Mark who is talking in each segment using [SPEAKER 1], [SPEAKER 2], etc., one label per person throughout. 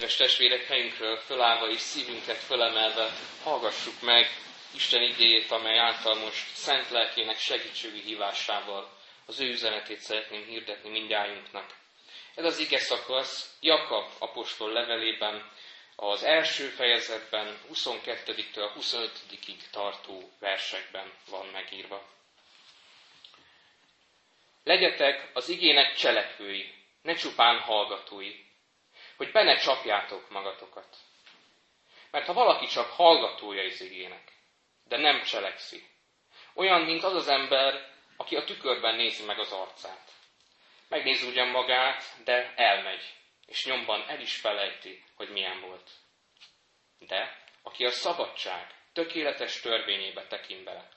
[SPEAKER 1] Kedves testvérek, helyünkről fölállva és szívünket fölemelve hallgassuk meg Isten igéjét, amely által most szent lelkének segítségi hívásával az ő üzenetét szeretném hirdetni mindjájunknak. Ez az ige szakasz Jakab apostol levelében, az első fejezetben 22-től 25-ig tartó versekben van megírva. Legyetek az igének cselekvői, ne csupán hallgatói, hogy be ne csapjátok magatokat. Mert ha valaki csak hallgatója az igének, de nem cselekszi, olyan, mint az az ember, aki a tükörben nézi meg az arcát. Megnézi ugyan magát, de elmegy, és nyomban el is felejti, hogy milyen volt. De aki a szabadság tökéletes törvényébe tekint bele,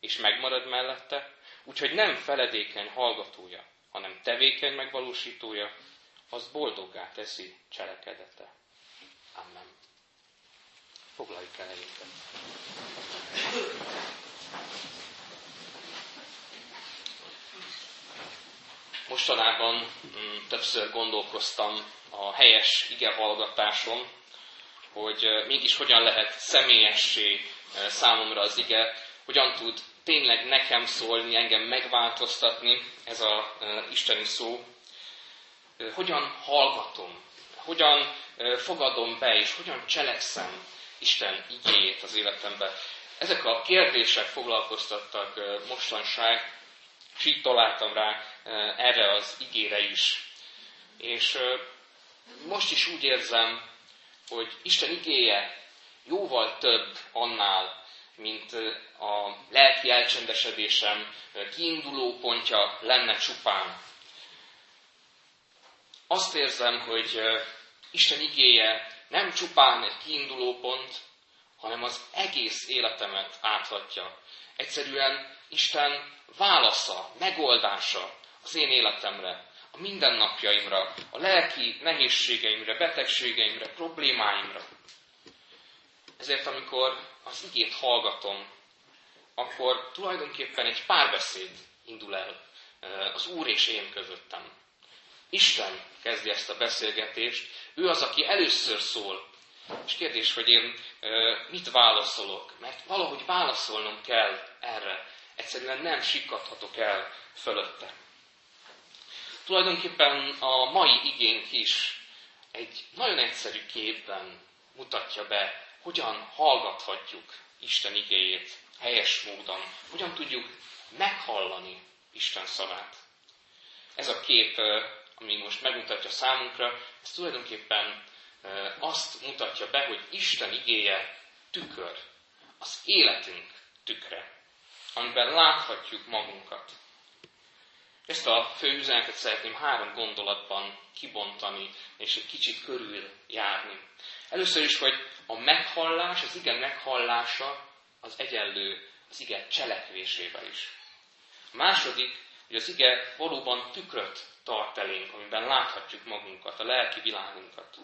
[SPEAKER 1] és megmarad mellette, úgyhogy nem feledékeny hallgatója, hanem tevékeny megvalósítója, az boldoggá teszi cselekedete. Amen. Foglaljuk el helyünket. Mostanában mm, többször gondolkoztam a helyes igehallgatáson, hogy mégis hogyan lehet személyessé számomra az ige, hogyan tud tényleg nekem szólni, engem megváltoztatni ez a isteni szó, hogyan hallgatom, hogyan fogadom be, és hogyan cselekszem Isten igéjét az életembe. Ezek a kérdések foglalkoztattak mostanság, és így találtam rá erre az igére is. És most is úgy érzem, hogy Isten igéje jóval több annál, mint a lelki elcsendesedésem kiinduló pontja lenne csupán. Azt érzem, hogy Isten igéje nem csupán egy kiinduló pont, hanem az egész életemet áthatja. Egyszerűen Isten válasza, megoldása az én életemre, a mindennapjaimra, a lelki nehézségeimre, betegségeimre, problémáimra. Ezért, amikor az igét hallgatom, akkor tulajdonképpen egy párbeszéd indul el az Úr és én közöttem. Isten kezdi ezt a beszélgetést, ő az, aki először szól. És kérdés, hogy én mit válaszolok, mert valahogy válaszolnom kell erre. Egyszerűen nem sikkadhatok el fölötte. Tulajdonképpen a mai igénk is egy nagyon egyszerű képben mutatja be, hogyan hallgathatjuk Isten igéjét helyes módon, hogyan tudjuk meghallani Isten szavát. Ez a kép ami most megmutatja számunkra, ez tulajdonképpen azt mutatja be, hogy Isten igéje tükör, az életünk tükre, amiben láthatjuk magunkat. Ezt a fő üzenetet szeretném három gondolatban kibontani, és egy kicsit körül járni. Először is, hogy a meghallás, az ige meghallása az egyenlő az ige cselekvésével is. A második, hogy az ige valóban tükröt tart elénk, amiben láthatjuk magunkat, a lelki világunkat.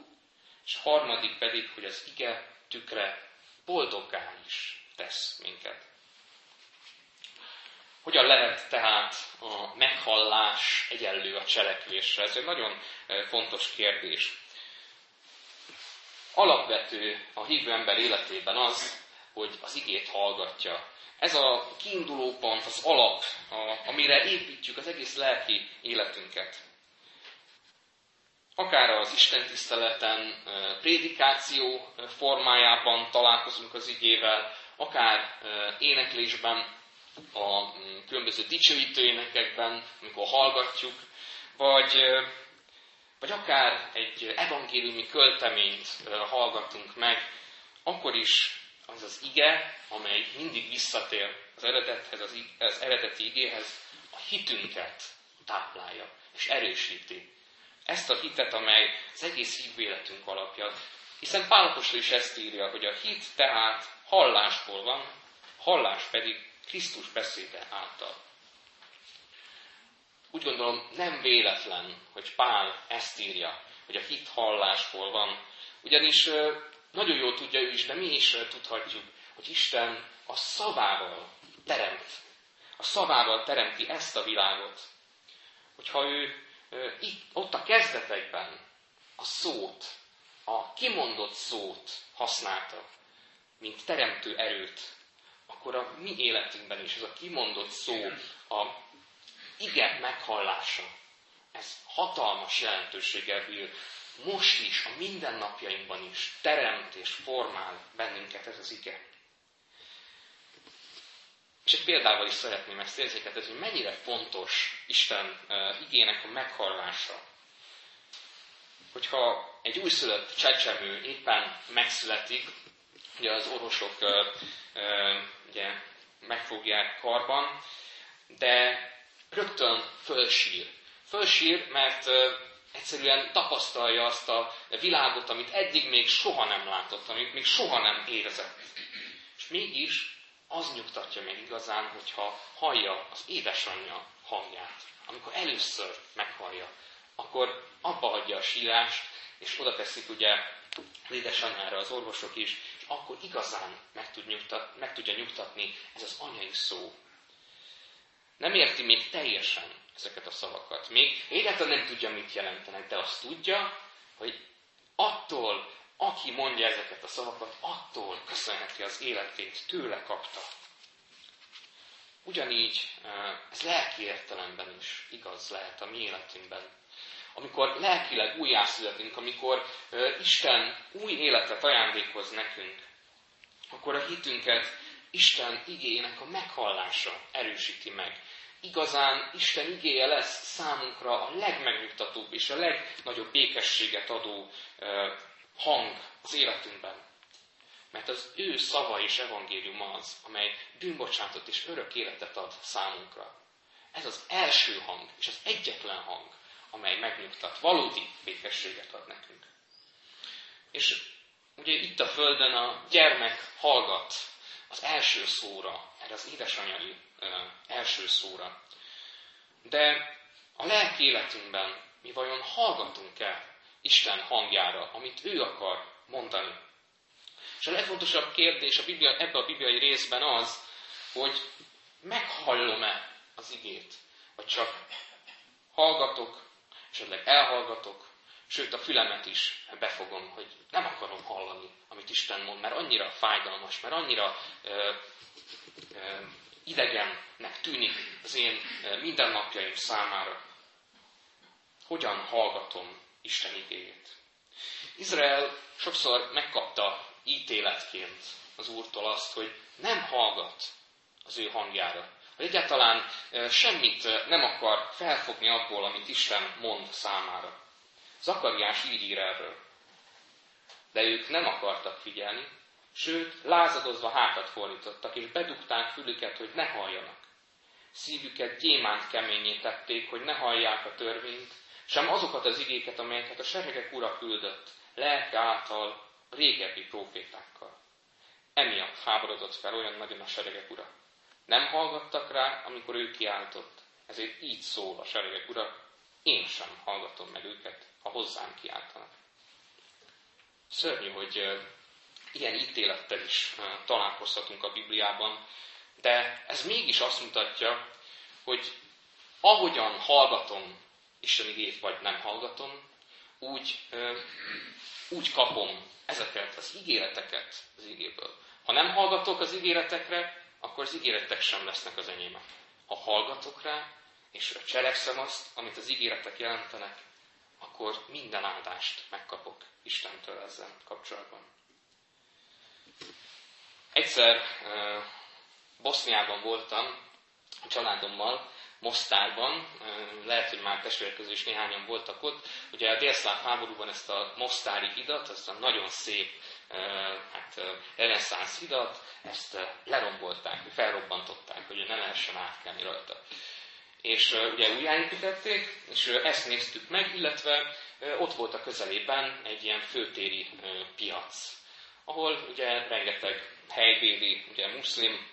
[SPEAKER 1] És harmadik pedig, hogy az ige tükre boldoggá is tesz minket. Hogyan lehet tehát a meghallás egyenlő a cselekvésre? Ez egy nagyon e, fontos kérdés. Alapvető a hívő ember életében az, hogy az igét hallgatja. Ez a kiinduló pont, az alap, a, amire építjük az egész lelki életünket. Akár az Isten tiszteleten, prédikáció formájában találkozunk az igével, akár éneklésben, a különböző dicsőítő énekekben, amikor hallgatjuk, vagy, vagy akár egy evangéliumi költeményt hallgatunk meg, akkor is az az ige, amely mindig visszatér az eredethez, az, az eredeti igéhez, a hitünket táplálja és erősíti. Ezt a hitet, amely az egész hívvéletünk alapja. Hiszen Pálapostól is ezt írja, hogy a hit tehát hallásból van, hallás pedig Krisztus beszéde által. Úgy gondolom, nem véletlen, hogy Pál ezt írja, hogy a hit hallásból van. Ugyanis nagyon jól tudja ő is, de mi is tudhatjuk, hogy Isten a szavával teremt. A szavával teremti ezt a világot. Hogyha ő itt, ott a kezdetekben a szót, a kimondott szót használta, mint teremtő erőt, akkor a mi életünkben is ez a kimondott szó, a igen meghallása, ez hatalmas jelentőséggel bír. Most is, a mindennapjainkban is teremt és formál bennünket ez az ige. És egy példával is szeretném ezt érzékeltetni, hogy mennyire fontos Isten igének a meghallása. Hogyha egy újszülött csecsemő éppen megszületik, ugye az orvosok ugye, megfogják karban, de rögtön fölsír. Fölsír, mert egyszerűen tapasztalja azt a világot, amit eddig még soha nem látott, amit még soha nem érzett. És mégis az nyugtatja meg igazán, hogyha hallja az édesanyja hangját. Amikor először meghallja, akkor abba hagyja a sírást, és oda teszik ugye az édesanyjára az orvosok is, és akkor igazán meg, tud nyugtat, meg tudja nyugtatni ez az anyai szó. Nem érti még teljesen ezeket a szavakat. Még egyáltalán nem tudja, mit jelentenek, de azt tudja, hogy attól, aki mondja ezeket a szavakat, attól köszönheti az életét, tőle kapta. Ugyanígy ez lelki értelemben is igaz lehet a mi életünkben. Amikor lelkileg újjászületünk, amikor Isten új életet ajándékoz nekünk, akkor a hitünket Isten igének a meghallása erősíti meg. Igazán Isten igéje lesz számunkra a legmegnyugtatóbb és a legnagyobb békességet adó hang az életünkben. Mert az ő szava és evangélium az, amely bűnbocsátot és örök életet ad számunkra. Ez az első hang, és az egyetlen hang, amely megnyugtat, valódi békességet ad nekünk. És ugye itt a Földön a gyermek hallgat az első szóra, erre az édesanyai első szóra. De a lelki életünkben mi vajon hallgatunk-e Isten hangjára, amit ő akar mondani. És a legfontosabb kérdés a Biblia, ebbe a bibliai részben az, hogy meghallom-e az igét, vagy csak hallgatok, esetleg elhallgatok, sőt a fülemet is befogom, hogy nem akarom hallani, amit Isten mond, mert annyira fájdalmas, mert annyira ö, ö, idegennek tűnik az én mindennapjaim számára. Hogyan hallgatom Isten igéjét. Izrael sokszor megkapta ítéletként az Úrtól azt, hogy nem hallgat az ő hangjára. Hogy egyáltalán semmit nem akar felfogni abból, amit Isten mond számára. Zakariás így ír erről. De ők nem akartak figyelni, sőt, lázadozva hátat fordítottak, és bedugták fülüket, hogy ne halljanak. Szívüket gyémánt keményé tették, hogy ne hallják a törvényt, sem azokat az igéket, amelyeket a seregek ura küldött, lelke által régebbi profétákkal. Emiatt háborodott fel olyan nagyon a seregek ura. Nem hallgattak rá, amikor ő kiáltott. Ezért így szól a seregek ura, én sem hallgatom meg őket, ha hozzám kiáltanak. Szörnyű, hogy ilyen ítélettel is találkozhatunk a Bibliában, de ez mégis azt mutatja, hogy ahogyan hallgatom Isten igét vagy nem hallgatom, úgy, úgy kapom ezeket az ígéreteket az igéből. Ha nem hallgatok az ígéretekre, akkor az ígéretek sem lesznek az enyémek. Ha hallgatok rá, és cselekszem azt, amit az ígéretek jelentenek, akkor minden áldást megkapok Istentől ezzel kapcsolatban. Egyszer Boszniában voltam a családommal, Mostárban, lehet, hogy már testvérek közül is néhányan voltak ott. Ugye a délszláv háborúban ezt a Mostári hidat, ezt a nagyon szép hát, reneszánsz hidat, ezt lerombolták, felrobbantották, hogy ne lehessen átkelni rajta. És ugye újjáépítették, és ezt néztük meg, illetve ott volt a közelében egy ilyen főtéri piac, ahol ugye rengeteg helybéli, ugye muszlim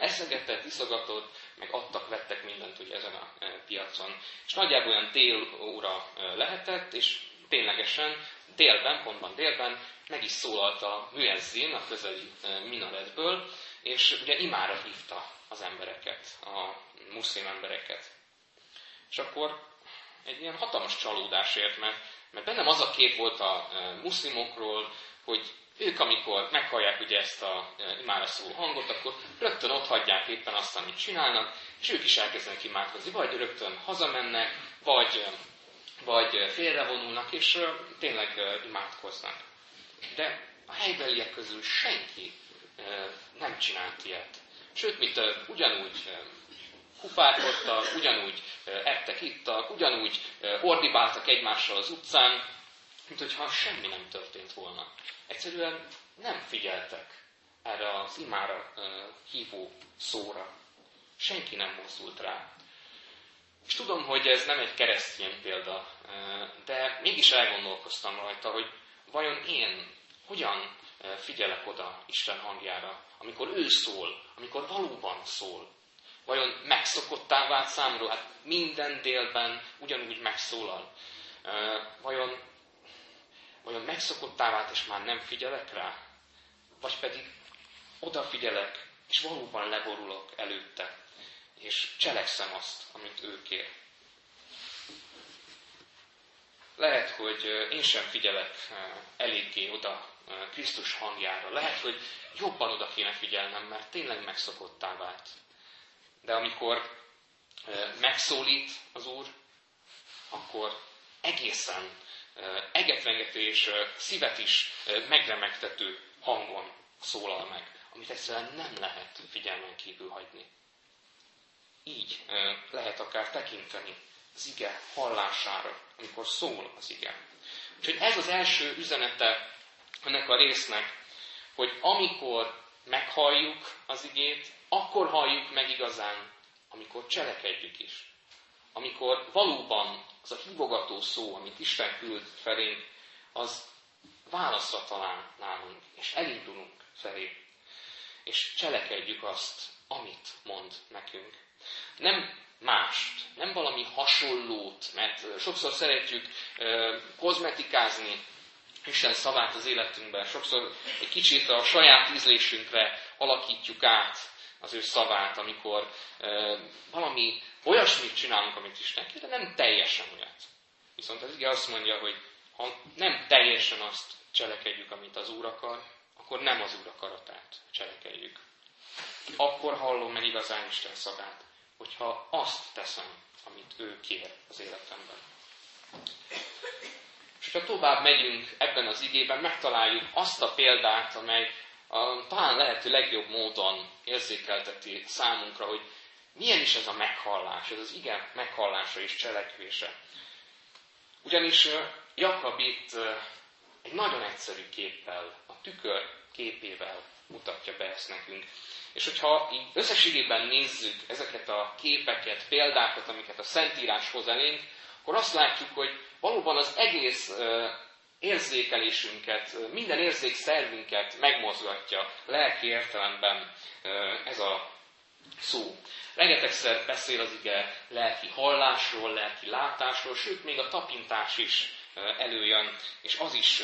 [SPEAKER 1] eszegetett, iszogatott, meg adtak, vettek mindent ugye ezen a piacon. És nagyjából olyan tél óra lehetett, és ténylegesen délben, pontban délben meg is szólalt a műezzin a közeli minaretből, és ugye imára hívta az embereket, a muszlim embereket. És akkor egy ilyen hatalmas csalódás ért, mert Mert bennem az a kép volt a muszlimokról, hogy ők, amikor meghallják ugye ezt a imára szóló hangot, akkor rögtön ott hagyják éppen azt, amit csinálnak, és ők is elkezdenek imádkozni. Vagy rögtön hazamennek, vagy, vagy félrevonulnak, és tényleg imádkoznak. De a helybeliek közül senki nem csinált ilyet. Sőt, mit ugyanúgy kupálkodtak, ugyanúgy ettek, ittak, ugyanúgy ordibáltak egymással az utcán, mint hogyha semmi nem történt volna. Egyszerűen nem figyeltek erre az imára hívó szóra. Senki nem mozdult rá. És tudom, hogy ez nem egy keresztény példa, de mégis elgondolkoztam rajta, hogy vajon én hogyan figyelek oda Isten hangjára, amikor ő szól, amikor valóban szól. Vajon megszokottá vált számról? Hát minden délben ugyanúgy megszólal. Vajon, vajon megszokottá vált, és már nem figyelek rá? Vagy pedig odafigyelek, és valóban leborulok előtte, és cselekszem azt, amit ő kér. Lehet, hogy én sem figyelek eléggé oda Krisztus hangjára. Lehet, hogy jobban oda kéne figyelnem, mert tényleg megszokottá vált. De amikor megszólít az Úr, akkor egészen egetvengető és szívet is megremegtető hangon szólal meg, amit egyszerűen nem lehet figyelmen kívül hagyni. Így lehet akár tekinteni az ige hallására, amikor szól az ige. Úgyhogy ez az első üzenete ennek a résznek, hogy amikor meghalljuk az igét, akkor halljuk meg igazán, amikor cselekedjük is. Amikor valóban az a hívogató szó, amit Isten küld felénk, az válaszra talál nálunk, és elindulunk felé. És cselekedjük azt, amit mond nekünk. Nem mást, nem valami hasonlót, mert sokszor szeretjük kozmetikázni Isten szavát az életünkben. Sokszor egy kicsit a saját ízlésünkre alakítjuk át az ő szavát, amikor valami olyasmit csinálunk, amit Isten kér, de nem teljesen olyat. Viszont az ige azt mondja, hogy ha nem teljesen azt cselekedjük, amit az Úr akar, akkor nem az Úr akaratát cselekedjük. Akkor hallom meg igazán Isten szavát, hogyha azt teszem, amit ő kér az életemben. És ha tovább megyünk ebben az igében, megtaláljuk azt a példát, amely a, talán lehető legjobb módon érzékelteti számunkra, hogy milyen is ez a meghallás, ez az igen meghallása és cselekvése. Ugyanis Jakab itt egy nagyon egyszerű képpel, a tükör képével mutatja be ezt nekünk. És hogyha így összességében nézzük ezeket a képeket, példákat, amiket a Szentírás hoz elénk, akkor azt látjuk, hogy valóban az egész érzékelésünket, minden érzékszervünket megmozgatja lelki értelemben ez a szó. Rengetegszer beszél az ige lelki hallásról, lelki látásról, sőt, még a tapintás is előjön, és az is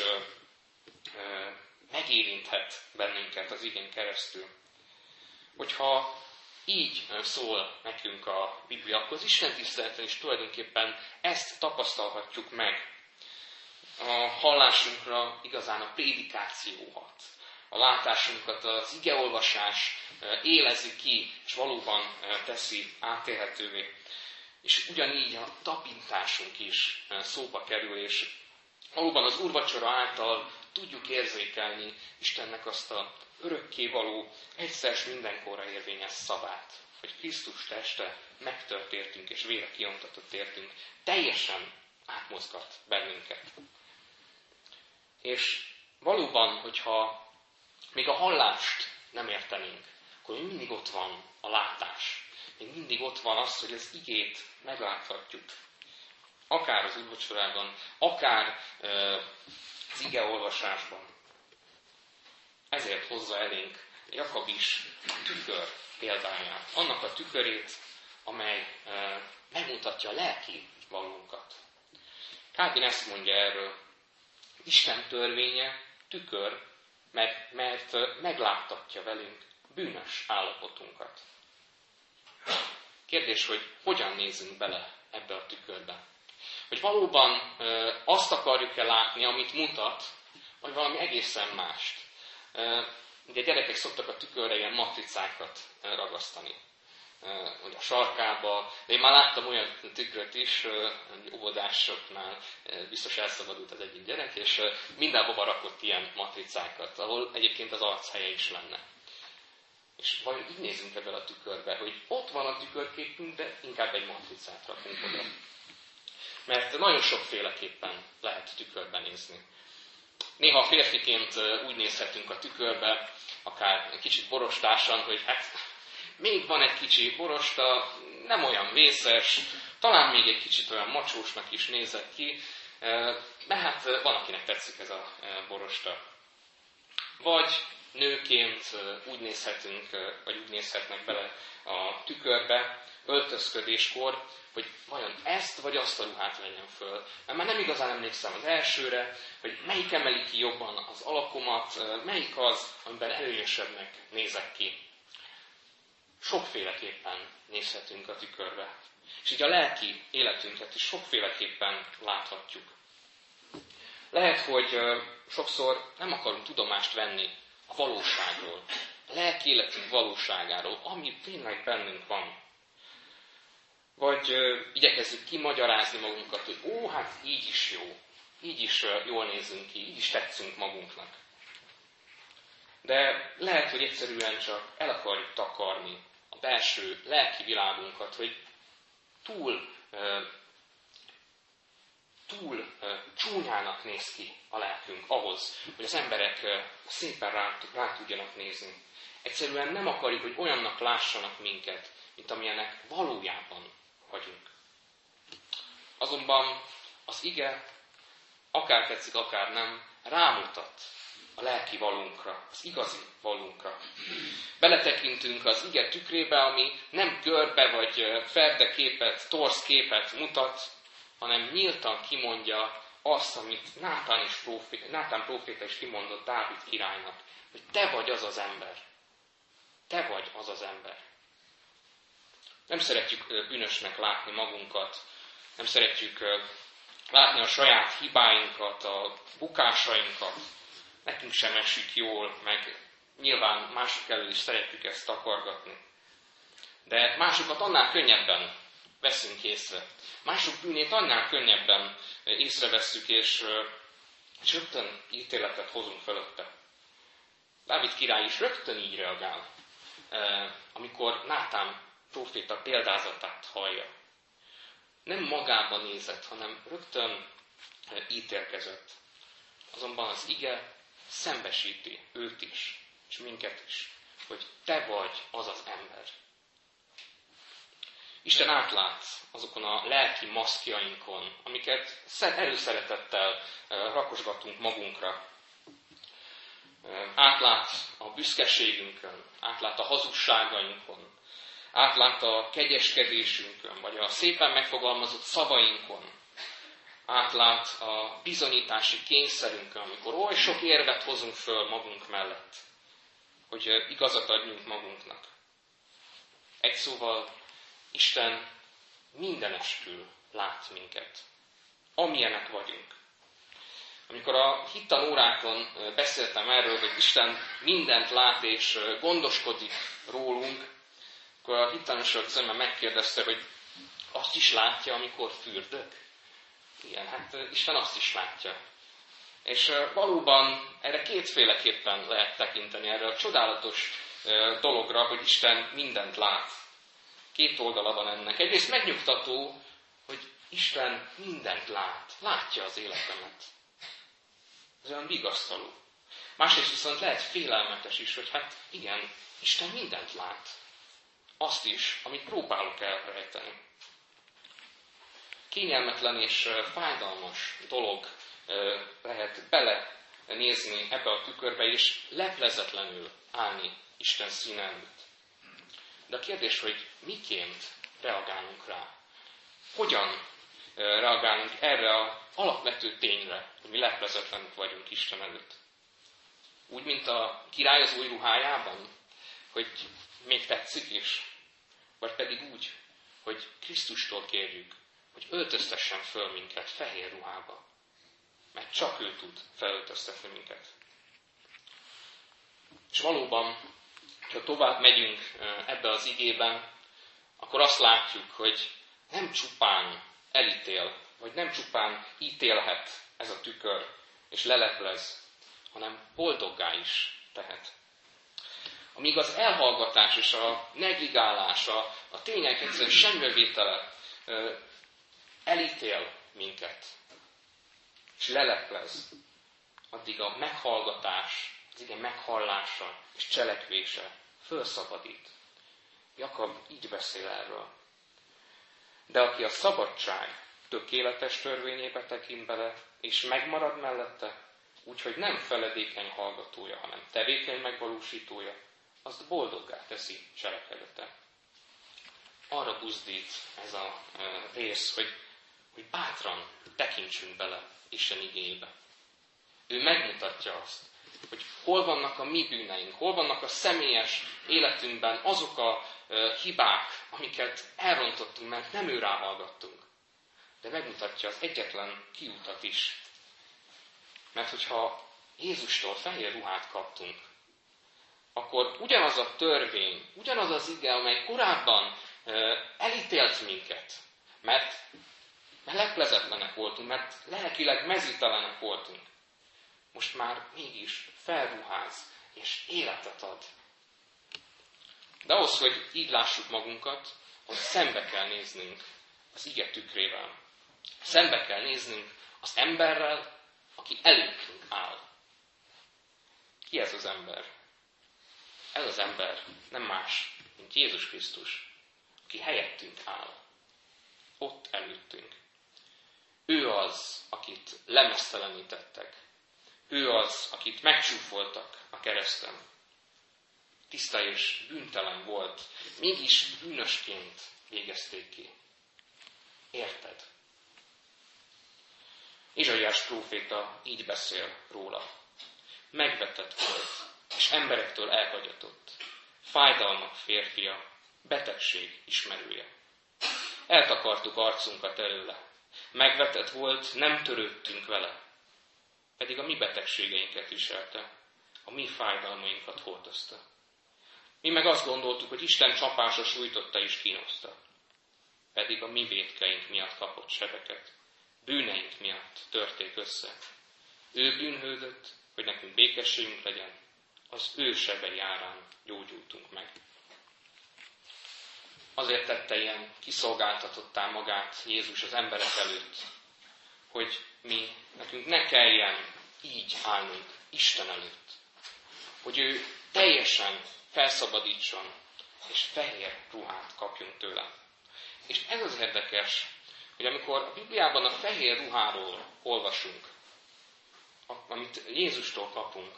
[SPEAKER 1] megérinthet bennünket az igén keresztül. Hogyha így szól nekünk a Biblia, akkor az Isten tiszteleten is tulajdonképpen ezt tapasztalhatjuk meg. A hallásunkra igazán a prédikáció hat. A látásunkat az igeolvasás élezi ki, és valóban teszi átélhetővé. És ugyanígy a tapintásunk is szóba kerül, és valóban az úrvacsora által tudjuk érzékelni Istennek azt a örökkévaló, egyszer mindenkorra érvényes szavát, hogy Krisztus teste megtört értünk és vére kiontatott értünk, teljesen átmozgat bennünket. És valóban, hogyha még a hallást nem értenénk, akkor mindig ott van a látás. Még mindig ott van az, hogy az igét megláthatjuk. Akár az úrvacsorában, akár az igeolvasásban. Ezért hozza elénk Jakab is tükör példáját, annak a tükörét, amely e, megmutatja a lelki valónkat. Kálvin ezt mondja erről, Isten törvénye tükör, mert, mert megláttatja velünk bűnös állapotunkat. Kérdés, hogy hogyan nézzünk bele ebbe a tükörbe. Hogy valóban azt akarjuk-e látni, amit mutat, vagy valami egészen mást. Ugye gyerekek szoktak a tükörre ilyen matricákat ragasztani hogy a sarkába, én már láttam olyan tükröt is, óvodásoknál biztos elszabadult az egyik gyerek, és mindenhova rakott ilyen matricákat, ahol egyébként az archelye is lenne. És vajon így nézünk ebben a tükörbe, hogy ott van a tükörképünk, de inkább egy matricát rakunk oda. Mert nagyon sokféleképpen lehet tükörbe nézni. Néha férfiként úgy nézhetünk a tükörbe, akár kicsit borostásan, hogy hát még van egy kicsi borosta, nem olyan vészes, talán még egy kicsit olyan macsósnak is nézett ki, de hát van, akinek tetszik ez a borosta. Vagy nőként úgy nézhetünk, vagy úgy nézhetnek bele a tükörbe, öltözködéskor, hogy vajon ezt vagy azt a ruhát vegyem föl. Mert már nem igazán emlékszem az elsőre, hogy melyik emeli ki jobban az alakomat, melyik az, amiben előnyösebbnek nézek ki. Sokféleképpen nézhetünk a tükörbe. És így a lelki életünket is sokféleképpen láthatjuk. Lehet, hogy sokszor nem akarunk tudomást venni a valóságról, a lelki életünk valóságáról, ami tényleg bennünk van. Vagy ö, igyekezzük kimagyarázni magunkat, hogy ó, hát így is jó, így is ö, jól nézünk ki, így is tetszünk magunknak. De lehet, hogy egyszerűen csak el akarjuk takarni a belső lelki világunkat, hogy túl, ö, túl ö, csúnyának néz ki a lelkünk ahhoz, hogy az emberek ö, szépen rá, rá tudjanak nézni. Egyszerűen nem akarjuk, hogy olyannak lássanak minket, mint amilyenek valójában vagyunk. Azonban az ige, akár tetszik, akár nem, rámutat a lelki valunkra, az igazi valunkra. Beletekintünk az ige tükrébe, ami nem görbe vagy ferde képet, torsz képet mutat, hanem nyíltan kimondja azt, amit Nátán, is profé, Nátán proféta is kimondott Dávid királynak, hogy te vagy az az ember. Te vagy az az ember. Nem szeretjük bűnösnek látni magunkat, nem szeretjük látni a saját hibáinkat, a bukásainkat. Nekünk sem esik jól, meg nyilván mások elől is szeretjük ezt takargatni. De másokat annál könnyebben veszünk észre. Mások bűnét annál könnyebben észrevesszük, és, és rögtön ítéletet hozunk fölötte. Dávid király is rögtön így reagál, amikor Nátán proféta példázatát hallja. Nem magába nézett, hanem rögtön eh, ítélkezett. Azonban az ige szembesíti őt is, és minket is, hogy te vagy az az ember. Isten átlát azokon a lelki maszkjainkon, amiket erőszeretettel eh, rakosgatunk magunkra. Eh, átlát a büszkeségünkön, átlát a hazugságainkon, átlát a kegyeskedésünkön, vagy a szépen megfogalmazott szavainkon, átlát a bizonyítási kényszerünkön, amikor oly sok érvet hozunk föl magunk mellett, hogy igazat adjunk magunknak. Egy szóval, Isten mindenestül lát minket, amilyenek vagyunk. Amikor a hittanórákon beszéltem erről, hogy Isten mindent lát és gondoskodik rólunk, akkor a hittanosok szemben megkérdezte, hogy azt is látja, amikor fürdök? Igen, hát Isten azt is látja. És valóban erre kétféleképpen lehet tekinteni, erre a csodálatos dologra, hogy Isten mindent lát. Két oldala van ennek. Egyrészt megnyugtató, hogy Isten mindent lát, látja az életemet. Ez olyan vigasztaló. Másrészt viszont lehet félelmetes is, hogy hát igen, Isten mindent lát azt is, amit próbálok elrejteni. Kényelmetlen és fájdalmas dolog lehet bele nézni ebbe a tükörbe, és leplezetlenül állni Isten színe előtt. De a kérdés, hogy miként reagálunk rá? Hogyan reagálunk erre az alapvető tényre, hogy mi leplezetlenek vagyunk Isten előtt? Úgy, mint a király az új ruhájában, hogy még tetszik is, vagy pedig úgy, hogy Krisztustól kérjük, hogy öltöztessen föl minket fehér ruhába. Mert csak ő tud felöltöztetni minket. És valóban, ha tovább megyünk ebbe az igében, akkor azt látjuk, hogy nem csupán elítél, vagy nem csupán ítélhet ez a tükör, és leleplez, hanem boldoggá is tehet. Amíg az elhallgatás és a negligálás, a, a tények egyszerűen semmivétele elítél minket, és leleplez, addig a meghallgatás, az igen meghallása és cselekvése fölszabadít. Jakab így beszél erről. De aki a szabadság tökéletes törvényébe tekint bele, és megmarad mellette, úgyhogy nem feledékeny hallgatója, hanem tevékeny megvalósítója, azt boldoggá teszi cselekedete. Arra buzdít ez a e, rész, hogy, hogy bátran tekintsünk bele Isten igébe. Ő megmutatja azt, hogy hol vannak a mi bűneink, hol vannak a személyes életünkben azok a e, hibák, amiket elrontottunk, mert nem ő ráhallgattunk. De megmutatja az egyetlen kiutat is. Mert hogyha Jézustól fehér ruhát kaptunk, akkor ugyanaz a törvény, ugyanaz az ige, amely korábban elítélt minket, mert, mert leplezetlenek voltunk, mert lelkileg mezítelenek voltunk, most már mégis felruház és életet ad. De ahhoz, hogy így lássuk magunkat, hogy szembe kell néznünk az ige tükrével. Szembe kell néznünk az emberrel, aki előttünk áll. Ki ez az ember? Ez az ember nem más, mint Jézus Krisztus, aki helyettünk áll. Ott előttünk. Ő az, akit lemesztelenítettek. Ő az, akit megcsúfoltak a kereszten. Tiszta és bűntelen volt, mégis bűnösként végezték ki. Érted? Izsaiás próféta így beszél róla. Megvetett volt, és emberektől elhagyatott. Fájdalmak férfia, betegség ismerője. Eltakartuk arcunkat előle. Megvetett volt, nem törődtünk vele. Pedig a mi betegségeinket viselte, a mi fájdalmainkat hordozta. Mi meg azt gondoltuk, hogy Isten csapása sújtotta és kínoszta. Pedig a mi védkeink miatt kapott sebeket, bűneink miatt törték össze. Ő bűnhődött, hogy nekünk békességünk legyen, az ő sebei árán gyógyultunk meg. Azért tette ilyen kiszolgáltatottá magát Jézus az emberek előtt, hogy mi, nekünk ne kelljen így állnunk Isten előtt. Hogy ő teljesen felszabadítson, és fehér ruhát kapjunk tőle. És ez az érdekes, hogy amikor a Bibliában a fehér ruháról olvasunk, amit Jézustól kapunk,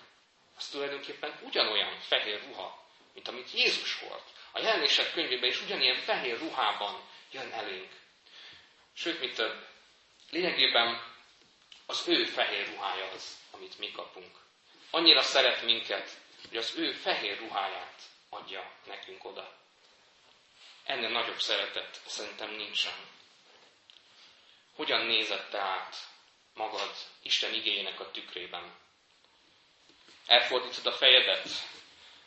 [SPEAKER 1] az tulajdonképpen ugyanolyan fehér ruha, mint amit Jézus volt. A jelenések könyvében is ugyanilyen fehér ruhában jön elénk. Sőt, mit több, lényegében az ő fehér ruhája az, amit mi kapunk. Annyira szeret minket, hogy az ő fehér ruháját adja nekünk oda. Ennél nagyobb szeretet szerintem nincsen. Hogyan nézette át magad Isten igényének a tükrében? Elfordítod a fejedet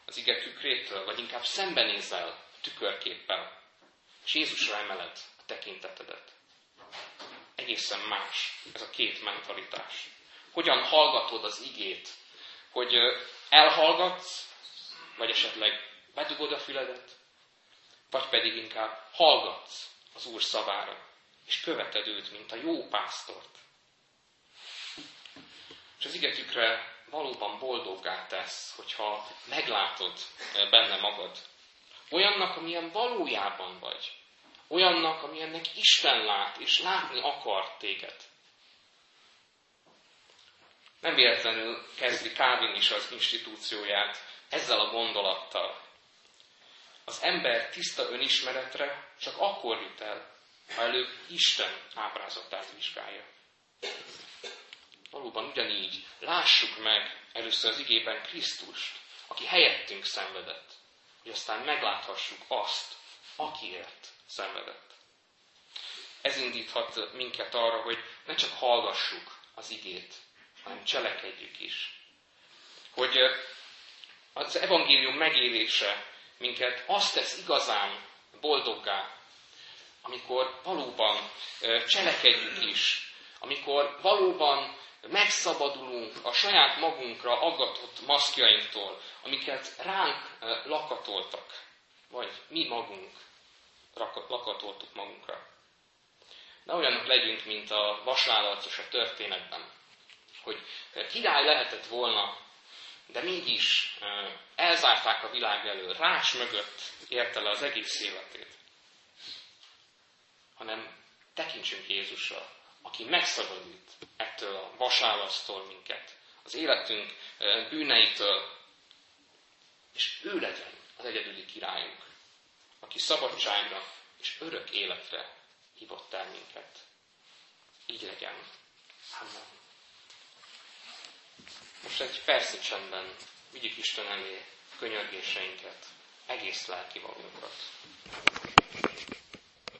[SPEAKER 1] az ige tükrétől, vagy inkább szembenézel a tükörképpel, és Jézusra emeled a tekintetedet. Egészen más ez a két mentalitás. Hogyan hallgatod az igét, hogy elhallgatsz, vagy esetleg bedugod a füledet, vagy pedig inkább hallgatsz az Úr szavára, és követed őt, mint a jó pásztort. És az igetükre valóban boldoggá tesz, hogyha meglátod eh, benne magad. Olyannak, amilyen valójában vagy. Olyannak, amilyennek Isten lát, és látni akar téged. Nem véletlenül kezdi Kávin is az institúcióját ezzel a gondolattal. Az ember tiszta önismeretre csak akkor jut el, ha előbb Isten ábrázatát vizsgálja. Valóban ugyanígy lássuk meg először az igében Krisztust, aki helyettünk szenvedett, hogy aztán megláthassuk azt, akiért szenvedett. ez indíthat minket arra, hogy ne csak hallgassuk az igét, hanem cselekedjük is. Hogy az evangélium megélése minket azt tesz igazán boldoggá, amikor valóban cselekedjük is, amikor valóban megszabadulunk a saját magunkra aggatott maszkjainktól, amiket ránk lakatoltak, vagy mi magunk lakatoltuk magunkra. Ne olyanok legyünk, mint a vasállarcos a történetben, hogy király lehetett volna, de mégis elzárták a világ elől, rács mögött érte le az egész életét. Hanem tekintsünk Jézusra, aki megszabadít ettől a vasálasztól minket, az életünk bűneitől, és ő legyen az egyedüli királyunk, aki szabadságra és örök életre hívott el minket. Így legyen. Amen. Most egy percig csendben vigyük Isten elé könyörgéseinket, egész lelki magunkat.